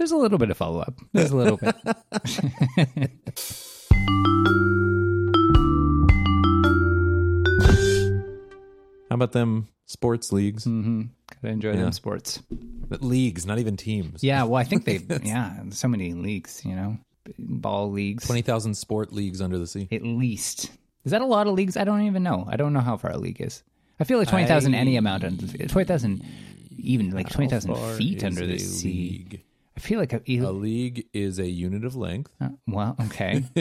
There's a little bit of follow up. There's a little bit. How about them sports leagues? hmm Gotta enjoy Yeah. them sports. Leagues, not even teams. Yeah, well, I think they, yeah, so many leagues, you know, ball leagues. 20,000 sport leagues under the sea. At least. Is that a lot of leagues? I don't even know. I don't know how far a league is. I feel like 20,000 any amount under 20,000, even like 20,000 feet under the sea. league? I feel like a, A league is a unit of length. uh, well, okay.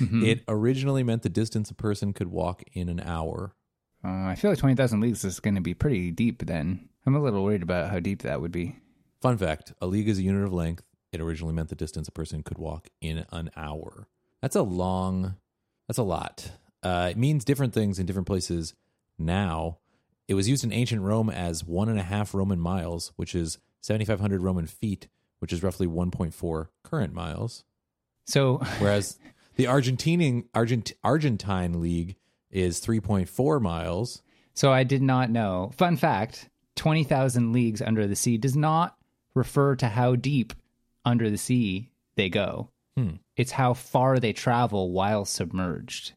Mm-hmm. It originally meant the distance a person could walk in an hour. Uh, I feel like 20,000 leagues is going to be pretty deep then. I'm a little worried about how deep that would be. Fun fact a league is a unit of length. It originally meant the distance a person could walk in an hour. That's a long, that's a lot. Uh, it means different things in different places now. It was used in ancient Rome as one and a half Roman miles, which is 7,500 Roman feet, which is roughly 1.4 current miles. So, Whereas the Argentinian Argent, Argentine league is 3.4 miles. so I did not know. Fun fact 20,000 leagues under the sea does not refer to how deep under the sea they go. Hmm. It's how far they travel while submerged.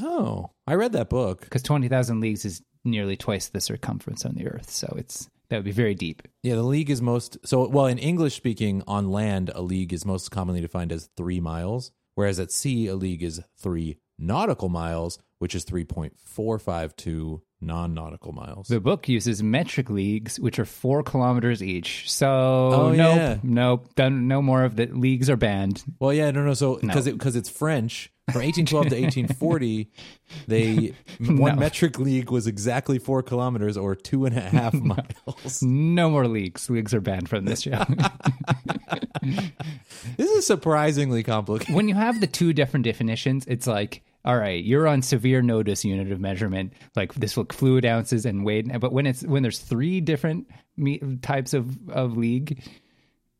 Oh, I read that book. Because 20,000 leagues is nearly twice the circumference on the earth. So it's that would be very deep. Yeah, the league is most so well in English speaking on land a league is most commonly defined as 3 miles, whereas at sea a league is 3 nautical miles, which is 3.452 non-nautical miles. The book uses metric leagues, which are four kilometers each. So, Oh, nope, yeah. nope, done, no more of the leagues are banned. well, yeah, no no so cuz it cuz it's French from 1812 to 1840, they one metric league was exactly four kilometers or two and a half miles. No more leagues. Leagues are banned from this show. This is surprisingly complicated. when you have the two different definitions, it's like, all right, you're on severe notice unit of measurement, like this look fluid ounces and weight. But when it's when there's three different me- types of of league,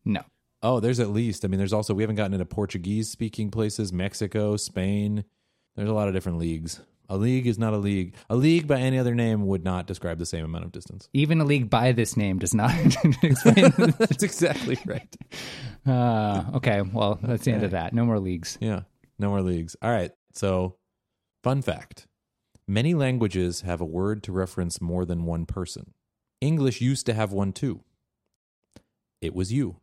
no. Oh, there's at least. I mean, there's also we haven't gotten into Portuguese speaking places, Mexico, Spain. There's a lot of different leagues. A league is not a league. A league by any other name would not describe the same amount of distance. Even a league by this name does not explain. That's exactly right. uh, okay, well, that's the end of that. No more leagues. Yeah. No more leagues. All right. So, fun fact. Many languages have a word to reference more than one person. English used to have one too. It was you.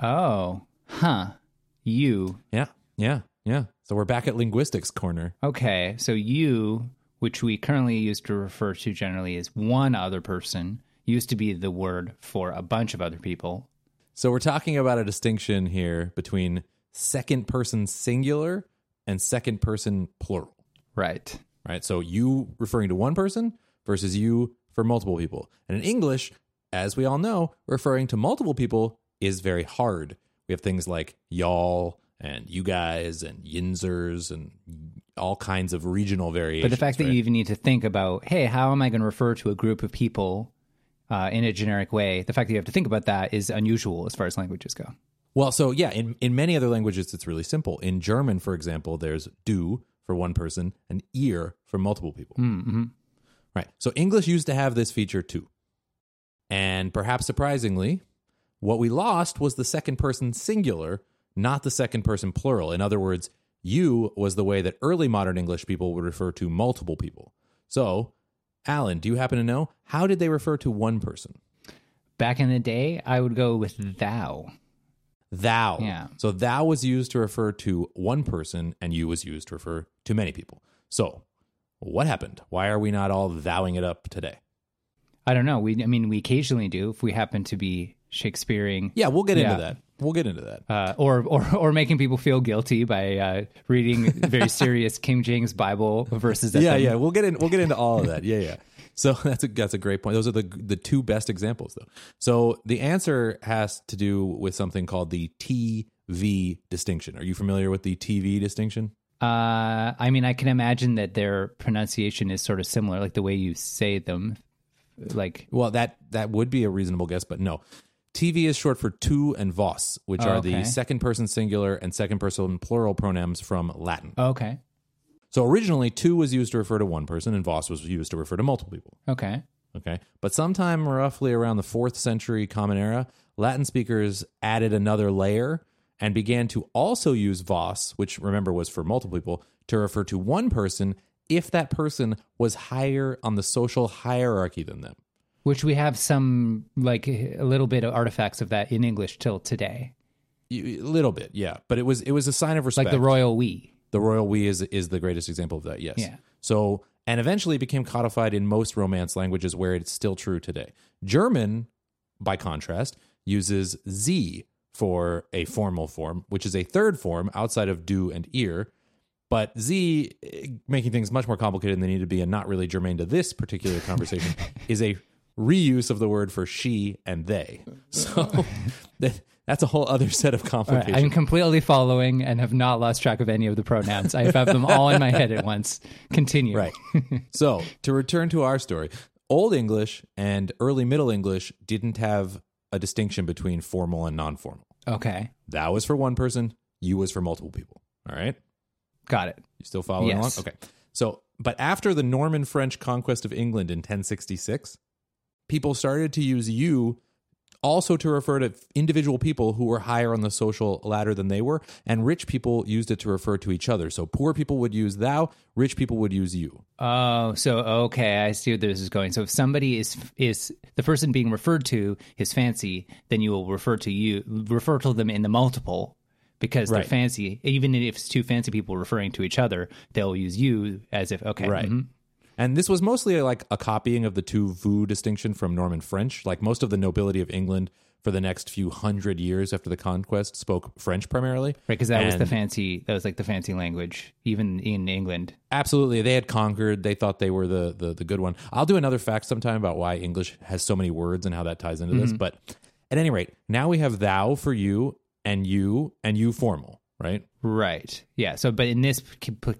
Oh, huh. You. Yeah. Yeah. Yeah. So we're back at linguistics corner. Okay, so you, which we currently use to refer to generally as one other person, used to be the word for a bunch of other people. So we're talking about a distinction here between second person singular and second person plural, Right. right? So you referring to one person versus you for multiple people. And in English, as we all know, referring to multiple people is very hard. We have things like y'all and you guys and yinzers and all kinds of regional variations. But the fact that right? you even need to think about, hey, how am I going to refer to a group of people uh, in a generic way? The fact that you have to think about that is unusual as far as languages go. Well, so yeah, in, in many other languages, it's really simple. In German, for example, there's du for one person and ihr for multiple people. Mm-hmm. Right. So English used to have this feature too. And perhaps surprisingly, what we lost was the second person singular, not the second person plural. In other words, you was the way that early modern English people would refer to multiple people. So, Alan, do you happen to know how did they refer to one person? Back in the day, I would go with thou. Thou. Yeah. So thou was used to refer to one person and you was used to refer to many people. So, what happened? Why are we not all thouing it up today? I don't know. We, I mean, we occasionally do if we happen to be Shakespearean. Yeah, we'll get Yeah. into that. We'll get into that. uh, or, or or making people feel guilty by uh, reading very serious King James Bible verses. Yeah, them. yeah. We'll get in. We'll get into all of that. Yeah, yeah. So that's a that's a great point. Those are the the two best examples, though. So the answer has to do with something called the TV distinction. Are you familiar with the TV distinction? Uh, I mean, I can imagine that their pronunciation is sort of similar, like the way you say them. Like, Well, that that would be a reasonable guess, but no. TV is short for tu and vos, which Oh, are okay. the second person singular and second person plural pronouns from Latin. okay, So originally, tu was used to refer to one person, and vos was used to refer to multiple people. okay, Okay. But sometime roughly around the fourth century Common Era, Latin speakers added another layer and began to also use vos, which remember was for multiple people, to refer to one person if that person was higher on the social hierarchy than them. Which we have some, like a little bit of artifacts of that in English till today. A little bit, yeah, but it was it was a sign of respect. Like the royal we. The royal we is is the greatest example of that. Yes. Yeah. So and eventually it became codified in most Romance languages where it's still true today. German, by contrast, uses Sie for a formal form, which is a third form outside of du and ihr. But Sie, eh, making things much more complicated than they need to be, and not really germane to this particular conversation, is a reuse of the word for she and they. So that, that's a whole other set of All right, complications. I'm completely following and have not lost track of any of the pronouns. I have them all in my head at once. Continue. Right. so to return to our story, Old English and early Middle English didn't have a distinction between formal and non formal. Okay. That was for one person, you was for multiple people. All right. Got it. You still following Yes. along? Okay. So, but after the Norman French conquest of England in 1066, people started to use you also to refer to individual people who were higher on the social ladder than they were, and rich people used it to refer to each other. So poor people would use thou, rich people would use you. Oh, so okay, I see where this is going. So if somebody is is the person being referred to is fancy, then you will refer to you refer to them in the multiple because Right. they're fancy. Even if it's two fancy people referring to each other, they'll use you as if okay, Right. mhm. And this was mostly like a copying of the tu vous distinction from Norman French. Like most of the nobility of England for the next few hundred years after the conquest spoke French primarily. right? Because that was the fancy. That was like the fancy language, even in England. Absolutely, they had conquered. They thought they were the, the the good one. I'll do another fact sometime about why English has so many words and how that ties into this. Mm-hmm. But at any rate, now we have thou for you and you and you formal, right? Right. Yeah. So, but in this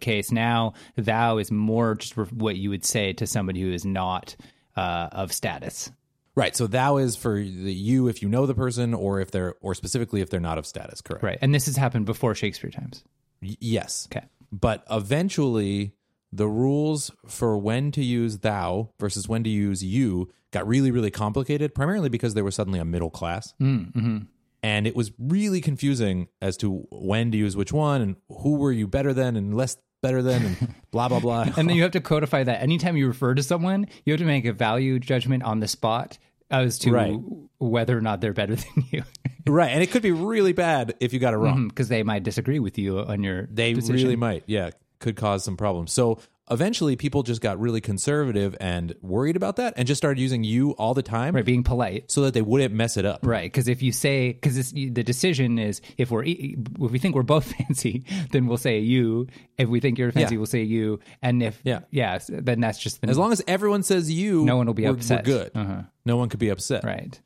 case, now thou is more just what you would say to somebody who is not uh, of status. Right. So thou is for the you if you know the person, or if they're or specifically if they're not of status. Correct. Right. And this has happened before Shakespeare times. Y- yes. Okay. But eventually, the rules for when to use thou versus when to use you got really, really complicated, primarily because there was suddenly a middle class. Mm-hmm. And it was really confusing as to when to use which one and who were you better than and less better than and blah, blah, blah. And then you have to codify that. Anytime you refer to someone, you have to make a value judgment on the spot as to Right. whether or not they're better than you, right. And it could be really bad if you got it wrong. Mm-hmm. because they might disagree with you on your. They decision. really might. Yeah. Could cause some problems. So eventually people just got really conservative and worried about that and just started using you all the time right being polite. so that they wouldn't mess it up. Right, because if you say, because the decision is if we're if we think we're both fancy, then we'll say you. If we think you're fancy, Yeah. we'll say you. And if Yeah. yeah, then that's just the As long as everyone says you, No one will be we're, upset. We're good. Uh-huh. No one could be upset. right.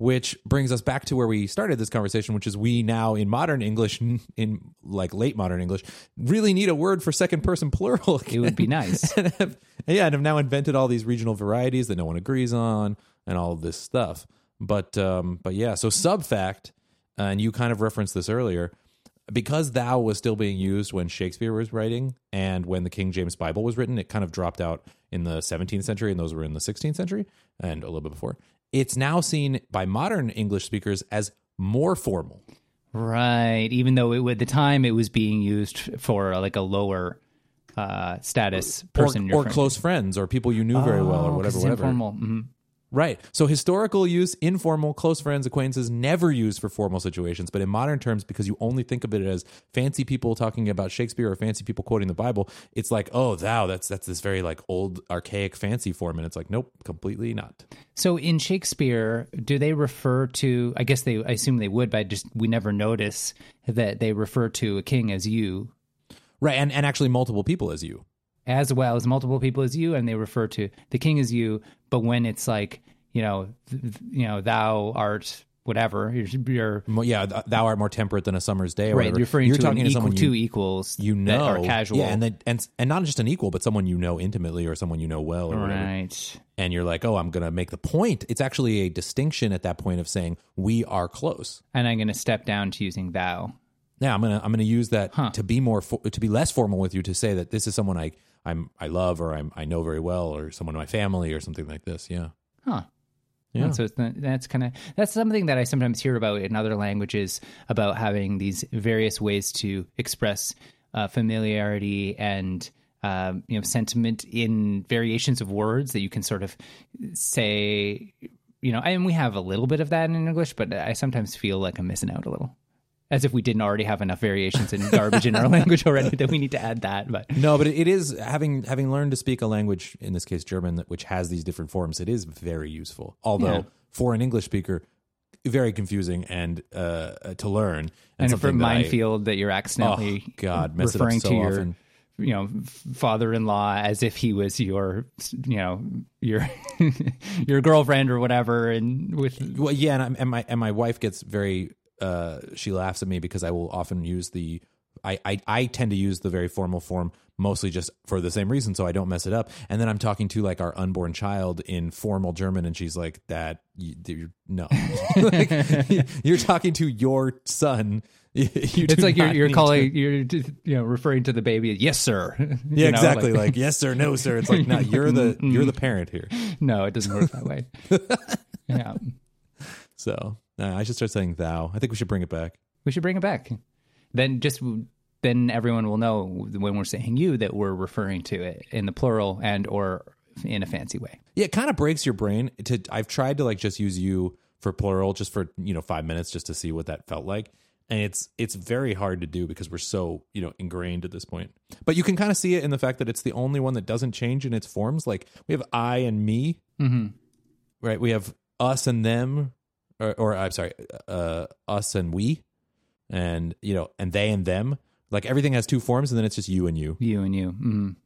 Which brings us back to where we started this conversation, which is we now in modern English, in like late modern English, really need a word for second person plural. It would be nice. and have, yeah, and have now invented all these regional varieties that no one agrees on, and all this stuff. But um, but yeah, so sub fact, uh, and you kind of referenced this earlier, because thou was still being used when Shakespeare was writing and when the King James Bible was written, it kind of dropped out in the 17th century, and those were in the 16th century and a little bit before. It's now seen by modern English speakers as more formal. Right. Even though it, at the time it was being used for uh, like a lower uh, status person, or, or close friends or people you knew very well or Oh, whatever, whatever. Informal. Right. So historical use, informal, close friends, acquaintances, never used for formal situations. But in modern terms, because you only think of it as fancy people talking about Shakespeare or fancy people quoting the Bible, it's like, oh, thou, that's that's this very like old, archaic, fancy form. And it's like, nope, completely not. So in Shakespeare, do they refer to? I guess they. I assume they would, but just we never notice that they refer to a king as you, Right. And and actually multiple people as you. As well as multiple people as you, and they refer to the king as you. But when it's like you know, th- you know, thou art whatever, you're, you're Yeah, thou art more temperate than a summer's day. Or right. whatever. You're referring You're to talking to someone two you, equals you that know, are casual. Yeah, and then and and not just an equal, but someone you know intimately or someone you know well or whatever. right. and you're like, oh, I'm going to make the point. It's actually a distinction at that point of saying we are close. And I'm going to step down to using thou. Yeah, I'm gonna I'm gonna use that Huh. to be more for, to be less formal with you to say that this is someone I I'm I love or I'm I know very well or someone in my family or something like this. Yeah, Huh. Yeah. And so it's, that's kind of that's something that I sometimes hear about in other languages about having these various ways to express uh, familiarity and um, you know sentiment in variations of words that you can sort of say you know and we have a little bit of that in English, but I sometimes feel like I'm missing out a little. As if we didn't already have enough variations in garbage in our language already that we need to add that. But No, but it is having having learned to speak a language, in this case German, which has these different forms. It is very useful. Although Yeah. for an English speaker, very confusing and uh, to learn. and for something that I- minefield that you're accidentally Oh, God, mess it up referring so to your often. you know father-in-law as if he was your you know your your girlfriend or whatever and with Well, yeah, and, I'm, and my and my wife gets very. Uh, she laughs at me because I will often use the. I, I I tend to use the very formal form mostly just for the same reason, so I don't mess it up. And then I'm talking to like our unborn child in formal German, and she's like, that you, you're, no, Like, you're talking to your son." You it's like you're you're calling you're you know referring to the baby yes sir to- You yeah, know, exactly. like- Like, yes sir, no sir. It's like, no, you're the you're the parent here. no it doesn't work that way yeah So uh, I should start saying thou. I think we should bring it back. we should bring it back then just then everyone will know when we're saying you that we're referring to it in the plural and or in a fancy way Yeah, it kind of breaks your brain. To I've tried to like just use you for plural just for you know five minutes just to see what that felt like, and it's it's very hard to do because we're so you know ingrained at this point. But you can kind of see it in the fact that it's the only one that doesn't change in its forms. Like we have I and me, mm-hmm. right? We have us and them, or, or I'm sorry, uh, us and we, and you know, and they and them. Like everything has two forms, and then it's just you and you. You and you. Mm.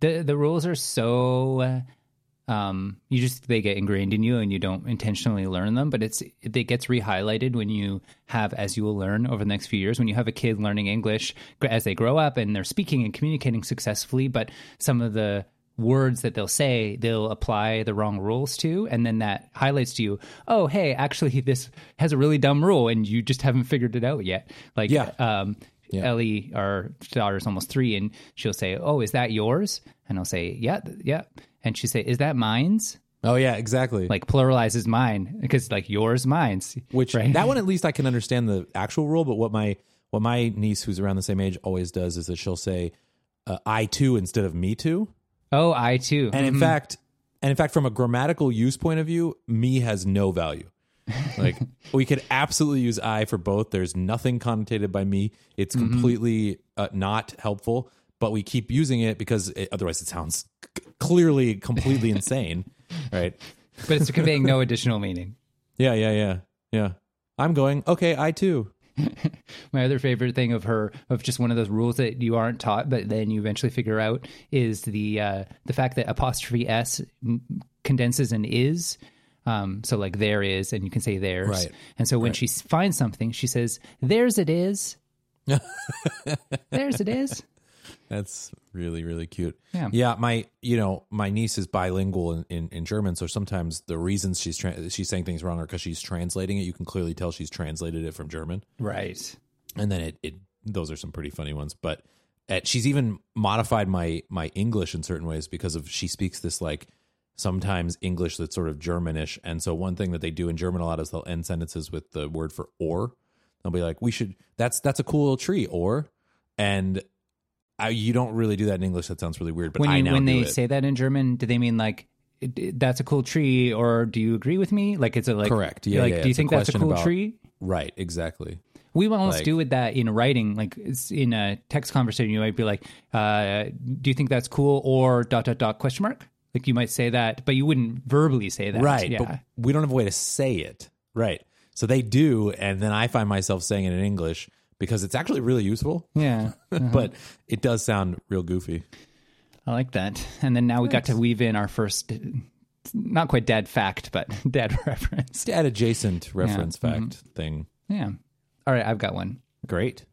The the rules are so uh, um you just they get ingrained in you and you don't intentionally learn them, but it's it gets re-highlighted when you have as you will learn over the next few years when you have a kid learning English as they grow up and they're speaking and communicating successfully, but some of the words that they'll say they'll apply the wrong rules to and then that highlights to you oh hey actually this has a really dumb rule and you just haven't figured it out yet like Yeah. um Ellie, our daughter's almost three, and she'll say, "Oh, is that yours?" And I'll say, "Yeah, yeah." And she say, "Is that mine's?" Oh yeah, exactly. Like pluralizes mine because like yours, mine's. Which right? that one at least I can understand the actual rule, but what my what my niece who's around the same age always does is that she'll say uh, I too instead of me too. Oh, I too. And in fact, and in fact, from a grammatical use point of view, me has no value. Like we could absolutely use I for both. There's nothing connotated by me. It's completely uh, not helpful, but we keep using it because it, otherwise it sounds c- clearly completely insane, right? but it's conveying no additional meaning. Yeah, yeah, yeah, yeah. I'm going. Okay, I too. My other favorite thing of her of just one of those rules that you aren't taught, but then you eventually figure out is the uh, the fact that apostrophe s condenses an is. Um, so like there is, and you can say theirs. Right. And so when she finds something, she says, "There's it is." There's it is. That's really really cute. Yeah. yeah. My you know my niece is bilingual in, in, in German, so sometimes the reasons she's tra- she's saying things wrong are because she's translating it. You can clearly tell she's translated it from German, Right. and then it, it those are some pretty funny ones. But uh she's even modified my my English in certain ways because of she speaks this like sometimes English that's sort of Germanish. And so one thing that they do in German a lot is they'll end sentences with the word for or. They'll be like, "We should that's that's a cool little tree," or and. I, you don't really do that in English. That sounds really weird, but When I now when do they it. say that in German, do they mean like that's a cool tree, or do you agree with me? Like, it's a like Correct. Yeah, Like, yeah, do you think that's a cool about- tree? right, exactly. We almost Like- do with that in writing, like it's in a text conversation. You might be like, uh, "Do you think that's cool?" Or dot dot dot question mark. Like you might say that, but you wouldn't verbally say that. Right, Yeah. but we don't have a way to say it. Right. So they do, and then I find myself saying it in English because it's actually really useful, yeah. but it does sound real goofy. I like that. And then now we got to weave in our first, not quite dad fact, but dad reference. Dad adjacent reference fact thing. Yeah. All right, I've got one. Great.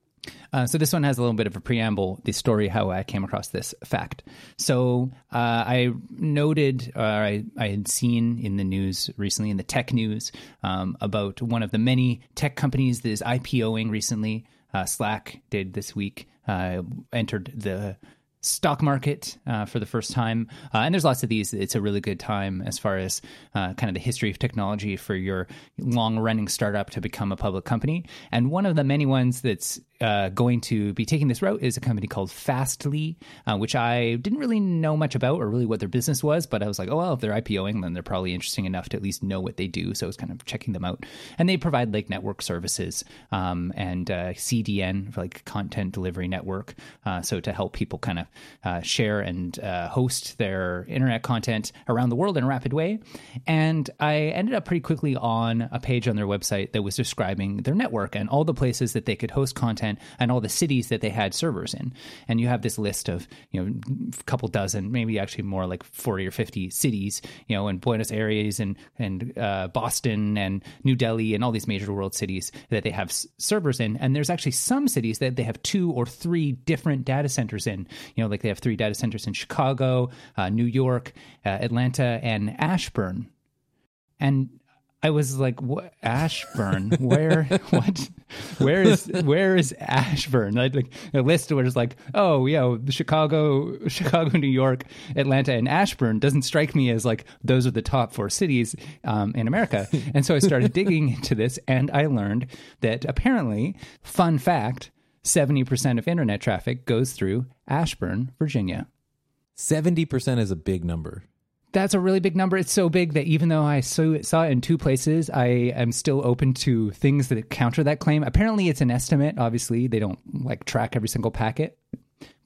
Uh, so this one has a little bit of a preamble, the story how I came across this fact. So uh, I noted, or I, I had seen in the news recently, in the tech news, um, about one of the many tech companies that is IPOing recently. Uh, Slack did this week, uh, entered the stock market uh, for the first time. Uh, and there's lots of these. It's a really good time as far as uh, kind of the history of technology for your long running startup to become a public company. And one of the many ones that's uh, going to be taking this route is a company called Fastly, uh, which I didn't really know much about or really what their business was, but I was like, oh, well, if they're IPOing, then they're probably interesting enough to at least know what they do. So I was kind of checking them out. And they provide like network services um, and uh, CDN, for like content delivery network. Uh, so to help people kind of uh, share and uh, host their internet content around the world in a rapid way. And I ended up pretty quickly on a page on their website that was describing their network and all the places that they could host content and all the cities that they had servers in. And you have this list of, you know, a couple dozen, maybe actually more like 40 or 50 cities, you know, in Buenos Aires and, and uh, Boston and New Delhi and all these major world cities that they have s- servers in. And there's actually some cities that they have two or three different data centers in. You know, like they have three data centers in Chicago, uh, New York, uh, Atlanta, and Ashburn. And I was like, "What Ashburn? Where? what? Where is where is Ashburn?" I, like a list where it's like, "Oh, yeah, Chicago, Chicago, New York, Atlanta, and Ashburn." Doesn't strike me as like those are the top four cities um, in America. And so I started digging into this, and I learned that apparently, fun fact, seventy percent of internet traffic goes through Ashburn, Virginia. 70% is a big number. That's a really big number. It's so big that even though I saw, it in two places, I am still open to things that counter that claim. Apparently, it's an estimate. Obviously, they don't like track every single packet,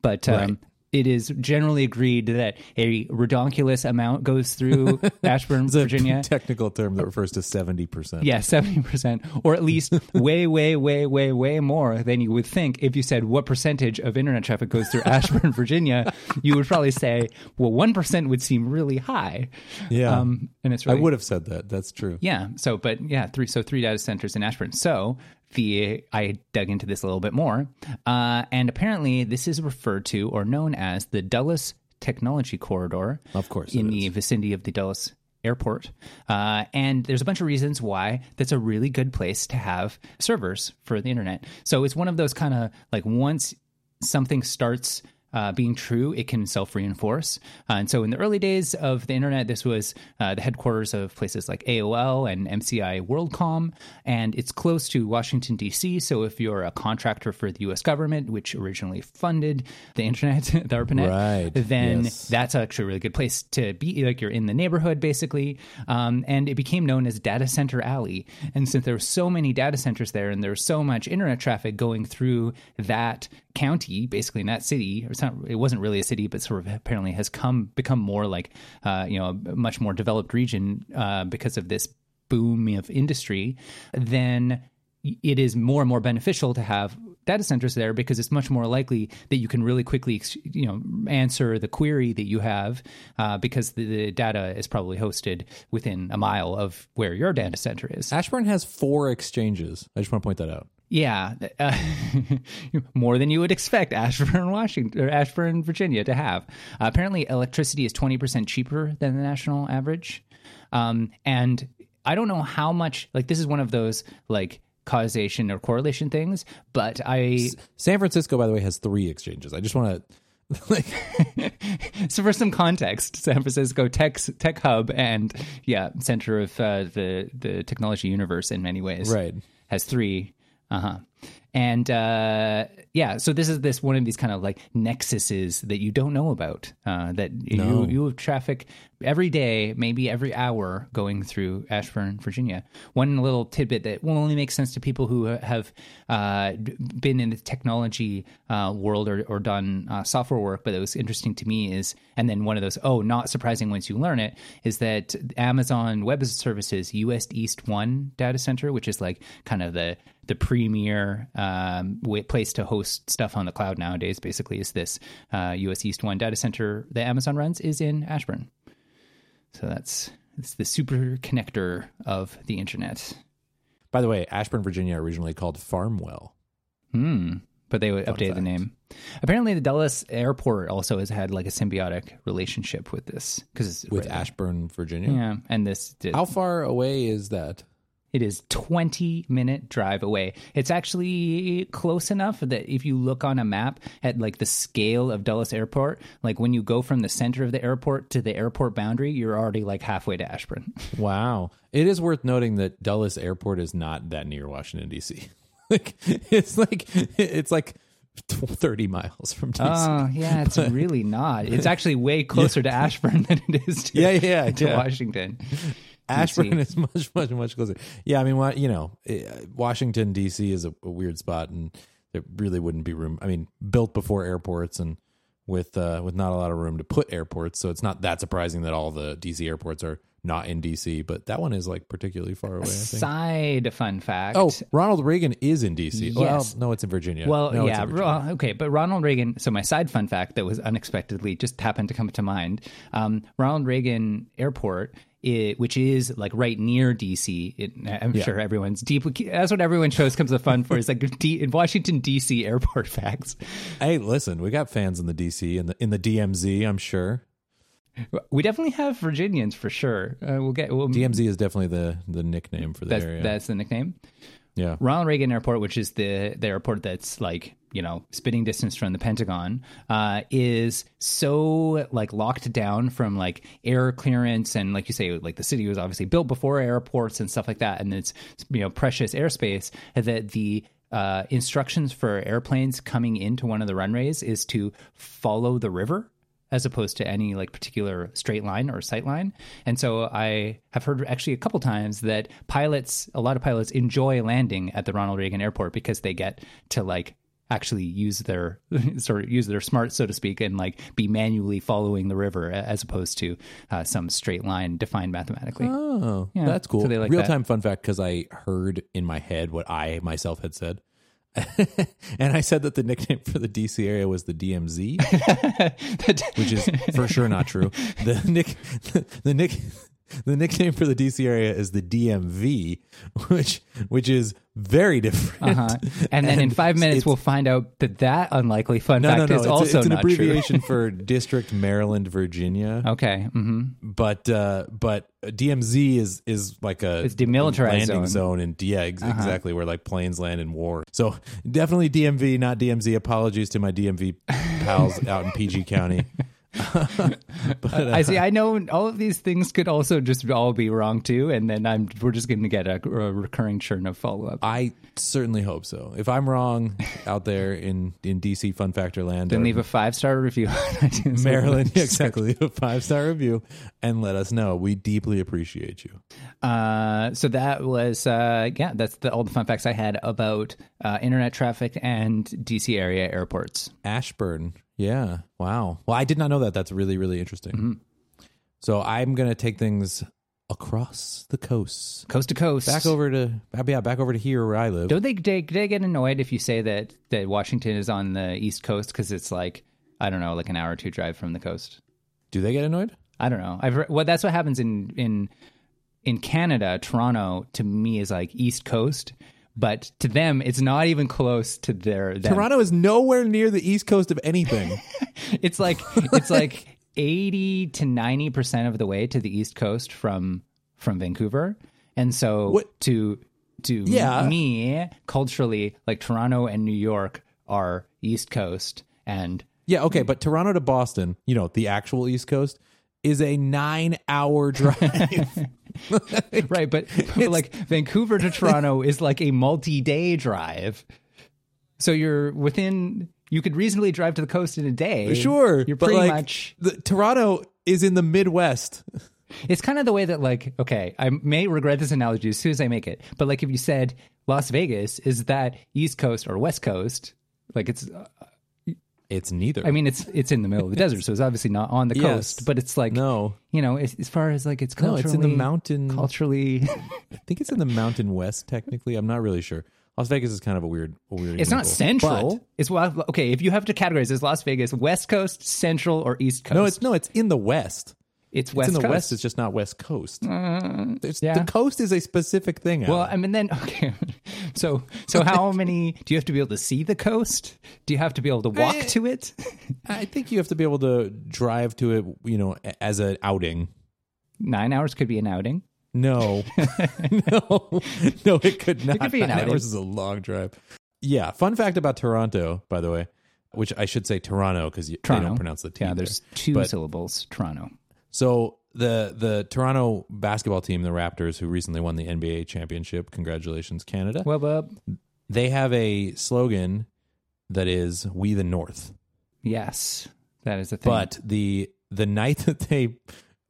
but um, Right. It is generally agreed that a redonkulous amount goes through Ashburn, Virginia. technical term that refers to 70%. Yeah, seventy percent, or at least way, way, way, way, way more than you would think. If you said what percentage of internet traffic goes through Ashburn, Virginia, you would probably say, well, one percent would seem really high. Yeah. um, and it's I would have said that. That's true. yeah. So, but yeah, three. So three data centers in Ashburn. So the I dug into this a little bit more, uh, and apparently this is referred to or known as the Dulles Technology Corridor. Of course in the is. vicinity of the Dulles Airport, uh, and there's a bunch of reasons why that's a really good place to have servers for the internet. So it's one of those kind of like once something starts uh, being true, it can self reinforce. Uh, and so, in the early days of the internet, this was uh, the headquarters of places like AOL and MCI WorldCom, and it's close to Washington, D.C. So, if you're a contractor for the U.S. government, which originally funded the internet, the ARPANET, Right. then Yes. that's actually a really good place to be. Like, you're in the neighborhood, basically. Um, and it became known as Data Center Alley. And since there were so many data centers there and there was so much internet traffic going through that county, basically in that city, or not, it wasn't really a city, but sort of apparently has come become more like uh, you know a much more developed region uh, because of this boom of industry. Then it is more and more beneficial to have data centers there because it's much more likely that you can really quickly you know answer the query that you have uh, because the, the data is probably hosted within a mile of where your data center is. Ashburn has four exchanges. I just want to point that out. Yeah, uh, more than you would expect Ashburn, Washington, or Ashburn, Virginia, to have. Uh, apparently, electricity is twenty percent cheaper than the national average, um, and I don't know how much. Like, this is one of those like causation or correlation things, but I. San Francisco, by the way, has three exchanges. I just want to. Like, so for some context, San Francisco tech tech hub and yeah, center of uh, the the technology universe in many ways. Right. has three. Uh huh. And uh, yeah, so this is this one of these kind of like nexuses that you don't know about. Uh, that No. you you have traffic every day, maybe every hour, going through Ashburn, Virginia. One little tidbit that will only make sense to people who have uh, been in the technology uh, world or, or done uh, software work, but it was interesting to me is, and then one of those oh, not surprising once you learn it, is that Amazon Web Services US East One data center, which is like kind of the the premier um, place to host stuff on the cloud nowadays. Basically, is this uh, US East One data center that Amazon runs is in Ashburn. So that's it's the super connector of the internet. by the way, Ashburn, Virginia, originally called Farmwell. Hmm. But they would update the name. Apparently, the Dulles Airport also has had like a symbiotic relationship with this because with Ashburn, Virginia. Yeah, and this did, How far away is that? It is 20 minute drive away. It's actually close enough that if you look on a map at like the scale of Dulles Airport, like when you go from the center of the airport to the airport boundary, you're already like halfway to Ashburn. Wow. It is worth noting that Dulles Airport is not that near Washington D.C. like it's like it's like 30 miles from D.C. Oh, yeah, it's really not. It's actually way closer to Ashburn than it is to, Yeah, yeah, to yeah. Washington. Ashburn is much, much, much closer. Yeah, I mean, you know, eh, Washington D.C. is a, a weird spot, and there really wouldn't be room. I mean, built before airports and with uh, with not a lot of room to put airports, so it's not that surprising that all the D.C. airports are not in D.C. But that one is like particularly far away. I think. Side fun fact. Oh, Ronald Reagan is in D.C. Well, Yes. no, it's in Virginia. Well, No, yeah, Virginia. Okay, but Ronald Reagan. So my side fun fact that was unexpectedly just happened to come to mind. Um, Ronald Reagan Airport, i which is like right near DC. It, I'm Yeah. sure everyone's deeply. That's what everyone shows comes of fun for. Is like D, in Washington D.C. airport facts. Hey, listen, we got fans in the D.C. and the in the DMZ. I'm sure We definitely have Virginians for sure. Uh, we'll get. We'll, DMZ is definitely the the nickname for the that's, area. that's the nickname. yeah. Ronald Reagan Airport, which is the the airport that's like you know spitting distance from the Pentagon, uh, is so like locked down from like air clearance and like you say, like the city was obviously built before airports and stuff like that, and it's you know precious airspace that the uh, instructions for airplanes coming into one of the runways is to follow the river as opposed to any like particular straight line or sight line. And so I have heard actually a couple times that pilots, a lot of pilots enjoy landing at the Ronald Reagan Airport because they get to like actually use their sort of use their smarts, so to speak, and like be manually following the river as opposed to uh, some straight line defined mathematically. Oh, Yeah, that's cool. so like Real time fun fact because I heard in my head what I myself had said. and I said that the nickname for the DC area was the DMZ, which is for sure not true. The nick, the nick, the nickname for the DC area is the DMV, which which is very different. Uh-huh. And then in five minutes, we'll find out that that unlikely fun No, fact no, no. is It's, a- also it's an abbreviation for District Maryland, Virginia. Okay. mm-hmm. but uh but DMZ is is like a It's demilitarized landing zone. Uh-huh. zone, and yeah ex- exactly where like planes land in war so definitely DMV not DMZ apologies to my DMV pals out in PG County but uh, I see. I know all of these things could also just all be wrong too, and then I'm we're just going to get a, a recurring churn of follow up. I certainly hope so if I'm wrong out there in in DC Fun Factor land Then leave a five star review. on iTunes. Maryland exactly a five star review and let us know we deeply appreciate you Uh, so that was uh, yeah. That's the, all the fun facts I had about uh, internet traffic and DC area airports. Ashburn. Yeah. Wow. Well, I did not know that. That's really, really interesting. Mm-hmm. So I'm going to take things across the coast. Coast to coast. Back over to, yeah, back over to here where I live. Don't they, they they get annoyed if you say that that Washington is on the east coast because it's like I don't know, like an hour or two drive from the coast. Do they get annoyed? I don't know. I've re- well, that's what happens in in in Canada. Toronto to me is like East Coast, but to them it's not even close to their. Them. Toronto is nowhere near the east coast of anything. It's like it's like eighty to ninety percent of the way to the East Coast from from Vancouver, and so What- to to Yeah. me culturally, like Toronto and New York are East Coast, and yeah. Okay. But Toronto to Boston, you know, the actual east coast is a nine hour drive. right but, but like vancouver to toronto is like a multi-day drive so you're within you could reasonably drive to the coast in a day sure. you're but pretty like, much The, Toronto is in the Midwest. it's kind of the way that like okay i may regret this analogy as soon as i make it but like if you said las vegas is that east coast or west coast like it's It's neither. i mean it's it's in the middle of the desert so it's obviously not on the Yes. coast but it's like no. you know as, as far as like it's No, culturally it's in the mountain. culturally I think it's in the Mountain West. Technically, I'm not really sure. Las Vegas is kind of a weird, a weird. It's not example. central. But- it's well, okay. If you have to categorize, is Las Vegas West Coast, Central, or East Coast? no, it's no, it's in the West. It's West it's in the Coast. West. It's just not West Coast. There's- yeah. The coast is a specific thing. well, Alan. I mean, then okay. So, so how many do you have to be able to see the coast? Do you have to be able to walk Eh. to it? I think you have to be able to drive to it. You know, a- as an outing. Nine hours could be an outing. No, no, no. It could not. could be an Nine outing. hours is a long drive. Yeah. Fun fact about Toronto, by the way, which I should say Toronto because they Toronto. don't pronounce the T. Yeah, there. there's two But- syllables. Toronto. So the the Toronto basketball team, the Raptors, who recently won the NBA championship, congratulations, Canada. Well, wub. They have a slogan that is "We the North." Yes, that is the thing. But the the night that they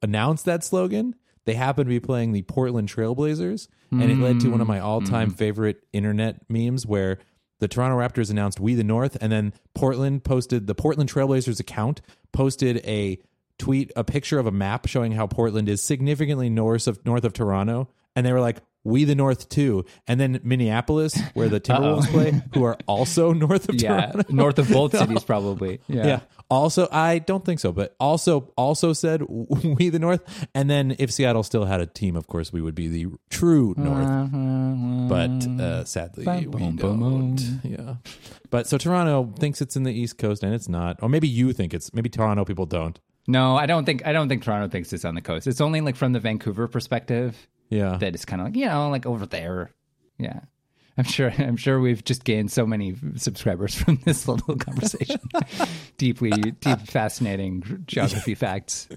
announced that slogan, they happened to be playing the Portland Trailblazers, and it led to one of my mm-hmm. all time favorite internet memes where the Toronto Raptors announced "We the North," and then Portland posted the Portland Trailblazers account posted a tweet, a picture of a map showing how Portland is significantly north of north of Toronto, and they were like. We the North too, and then Minneapolis, where the Timberwolves play, who are also north of yeah, Toronto. north of both cities, probably. Yeah. Yeah. Also, I don't think so, but also also said we the North, and then if Seattle still had a team, of course we would be the true North. But uh, sadly, Bum, we bum, bum, don't. Yeah. But so Toronto thinks it's in the East Coast, and it's not. Or maybe you think it's. Maybe Toronto people don't. No, I don't think I don't think Toronto thinks it's on the coast. It's only like from the Vancouver perspective Yeah. that it's kind of like you know like over there. Yeah, I'm sure. I'm sure we've just gained so many subscribers from this little conversation. Deeply, deep, fascinating geography facts.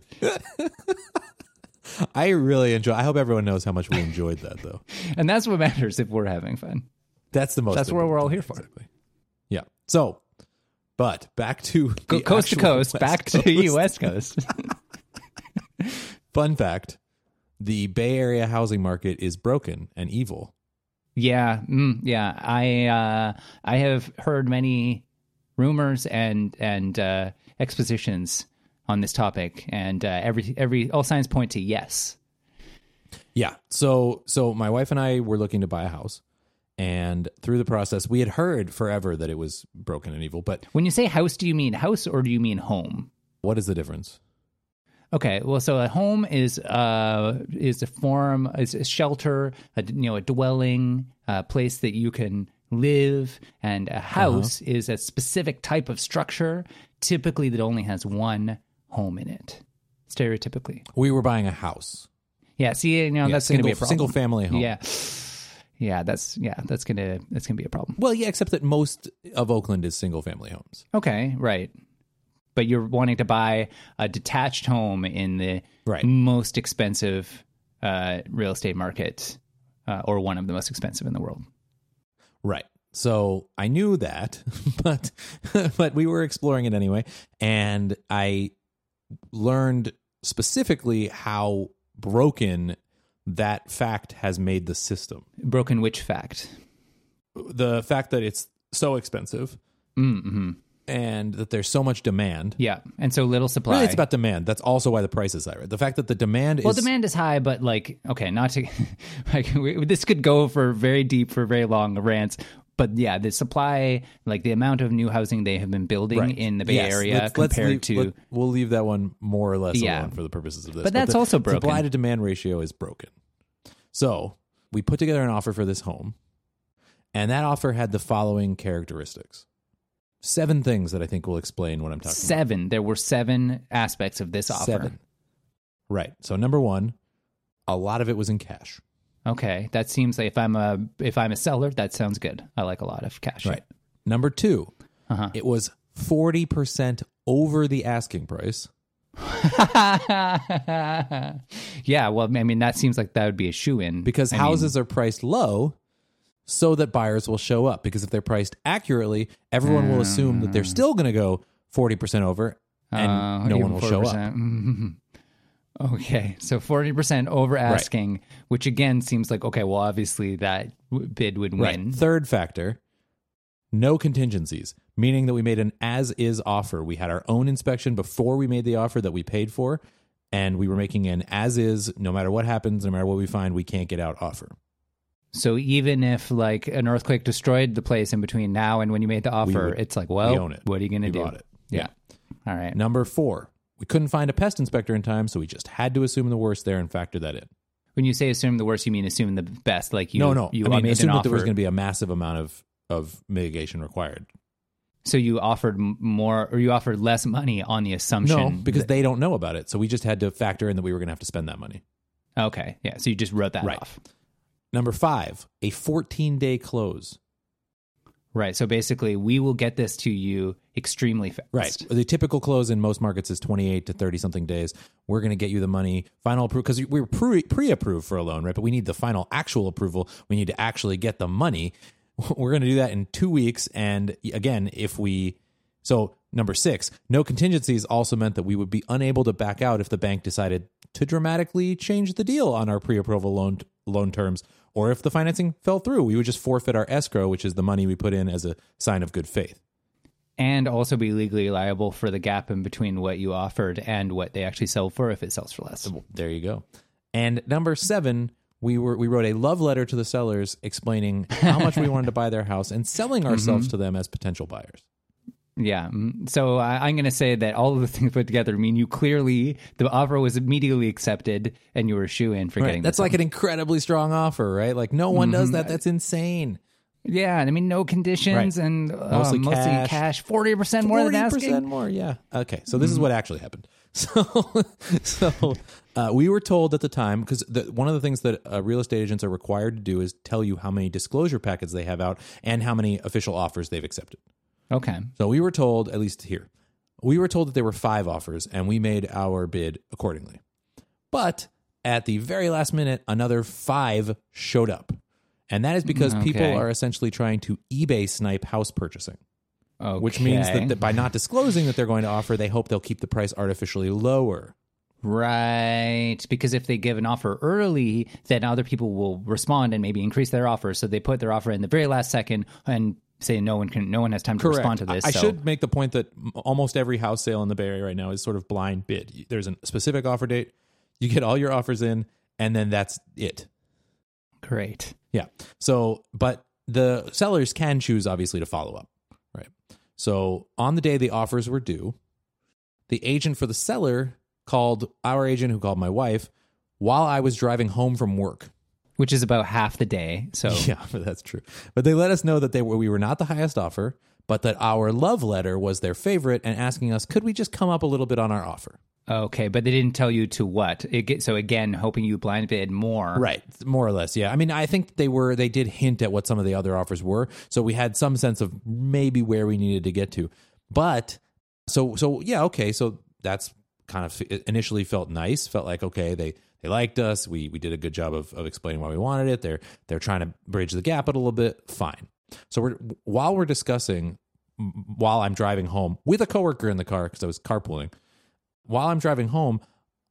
I really enjoy. I hope everyone knows how much we enjoyed that, though. And that's what matters if we're having fun. That's the most. That's what we're all here for. Exactly. Yeah. So, but back to Go the coast to coast, West back to Coast. you West Coast. Fun fact: the Bay Area housing market is broken and evil. yeah, mm, yeah. I uh, I have heard many rumors and and uh, expositions on this topic, and uh, every every all signs point to yes. Yeah. So so my wife and I were looking to buy a house. And through the process, we had heard forever that it was broken and evil. But When you say house, do you mean house or do you mean home? what is the difference? Okay, well, so a home is uh is a form is a shelter, a you know a dwelling, a place that you can live, and a house is a specific type of structure, typically that only has one home in it, stereotypically. We were buying a house. Yeah, see, you know Yeah, that's going to be a problem. single family home. Yeah, yeah, that's yeah, that's gonna that's gonna be a problem. Well, yeah, except that most of Oakland is single family homes. Okay, right. But you're wanting to buy a detached home in the Right. most expensive uh, real estate market, uh, or one of the most expensive in the world. Right. So I knew that, but but we were exploring it anyway, and I learned specifically how broken that fact has made the system. Broken which fact? The fact that it's so expensive Mm-hmm. and that there's so much demand. Yeah, and so little supply. Really, it's about demand. That's also why the price is high. Right? The fact that the demand is well, is demand is high, but like, okay, not to like we, this could go for very deep, for very long rants. But yeah, the supply, like the amount of new housing they have been building Right. in the Bay Yes, Area let's- let's compared leave- to let- we'll leave that one more or less Yeah. alone for the purposes of this. But that's the also broken. Supply to demand ratio is broken. So we put together an offer for this home, and that offer had the following characteristics. Seven things that I think will explain what I'm talking seven. There were seven aspects of this offer. Seven. Right. So number one, a lot of it was in cash. Okay, that seems like if I'm a if I'm a seller, that sounds good. I like a lot of cash. Right. Number 2 Uh-huh. it was forty percent over the asking price. yeah, well, I mean, that seems like that would be a shoe in because houses are priced low so that buyers will show up because if they're priced accurately everyone will assume that they're still going to go 40% over and no one will show up Okay, so forty percent over asking, which again seems like okay. Well, obviously that w- bid would win. third factor no contingencies meaning that we made an as is offer we had our own inspection before we made the offer that we paid for and we were making an as is no matter what happens no matter what we find we can't get out offer So even if like an earthquake destroyed the place in between now and when you made the offer, would- it's like, well, own it. what are you going to We do? bought it. Yeah. All right. number four we couldn't find a pest inspector in time so we just had to assume the worst there and factor that in When you say assume the worst, you mean assume the best. Like you, no, no. you I mean, assume that there was going to be a massive amount of of mitigation required. so you offered more, or you offered less money on the assumption. No, because that- they don't know about it. So we just had to factor in that we were going to have to spend that money. Okay. Yeah. So you just wrote that Right. off. Number five, a 14 day close. Right. So basically, we will get this to you extremely fast. Right. The typical close in most markets is 28 to 30 something days. We're going to get you the money, final approval, because we were pre approved for a loan, right? But we need the final actual approval. We need to actually get the money. We're going to do that in two weeks. And again, if we, so number six, no contingencies also meant that we would be unable to back out if the bank decided to dramatically change the deal on our pre approval loan, loan terms. Or if the financing fell through, we would just forfeit our escrow, which is the money we put in as a sign of good faith. And also be legally liable for the gap in between what you offered and what they actually sell for if it sells for less. There you go. And number seven, we were we wrote a love letter to the sellers explaining how much we wanted to buy their house and selling mm-hmm. ourselves to them as potential buyers. Yeah. mm, So I, I'm going to say that all of the things put together mean you clearly, the offer was immediately accepted and you were a shoe in for getting That's like an incredibly strong offer, right? Like no one does that. That's insane. Yeah, and I mean no conditions Right. and uh, Mostly mostly, cash. cash. forty percent more than 40% asking. more, yeah. Okay, so this is what actually happened. So, so uh, we were told at the time because one of the things that uh, real estate agents are required to do is tell you how many disclosure packets they have out and how many official offers they've accepted. Okay, So we were told, at least here, we were told that there were five offers, and we made our bid accordingly. But at the very last minute, another five showed up. And that is because mm, people are essentially trying to eBay snipe house purchasing, okay. which means that, that by not disclosing that they're going to offer, they hope they'll keep the price artificially lower. right because if they give an offer early, then other people will respond and maybe increase their offer. So they put their offer in the very last second and say no one can, no one has time to respond to this. I, I so- should make the point that almost every house sale in the Bay Area right now is sort of blind bid. There's a specific offer date, you get all your offers in, and then that's it. great. Yeah. So, but the sellers can choose obviously to follow up, right? So, on the day the offers were due, the agent for the seller called our agent who called my wife while I was driving home from work. Which is about half the day. So Yeah, that's true. But they let us know that they were we were not the highest offer, but that our love letter was their favorite and asking us could we just come up a little bit on our offer. okay, but they didn't tell you to what. It so again, hoping you blind bid more. Right, more or less. Yeah. I mean, I think they were they did hint at what some of the other offers were, so we had some sense of maybe where we needed to get to. But so so yeah, okay. So that's kind of initially felt nice. Felt like okay, they they liked us. We we did a good job of of explaining why we wanted it. They're they're trying to bridge the gap a little bit. Fine. So we're while we're discussing while I'm driving home with a coworker in the car because I was carpooling. While I'm driving home,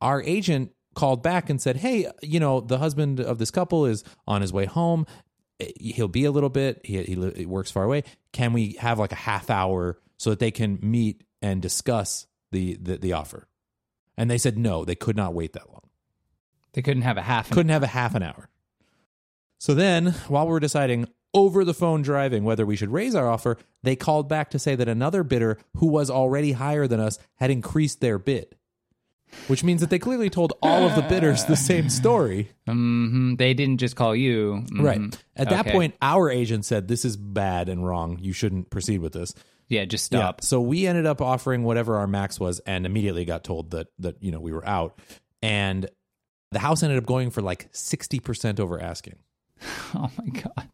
our agent called back and said, "Hey, you know, the husband of this couple is on his way home. Eh, he'll be a little bit. He, he, he works far away. Can we have like a half hour so that they can meet and discuss the the, the offer?" And they said no, they could not wait that long. They couldn't have a half. An Couldn't have a half an hour. So then, while we were deciding over the phone driving whether we should raise our offer, they called back to say that another bidder who was already higher than us had increased their bid. Which means that they clearly told all of the bidders the same story. hmm They didn't just call you. Mhm. Right. At that Okay. point, our agent said, This is bad and wrong. You shouldn't proceed with this. Yeah, just stop. So we ended up offering whatever our max was and immediately got told that that you know we were out. And the house ended up going for like 60% over asking. Oh my god.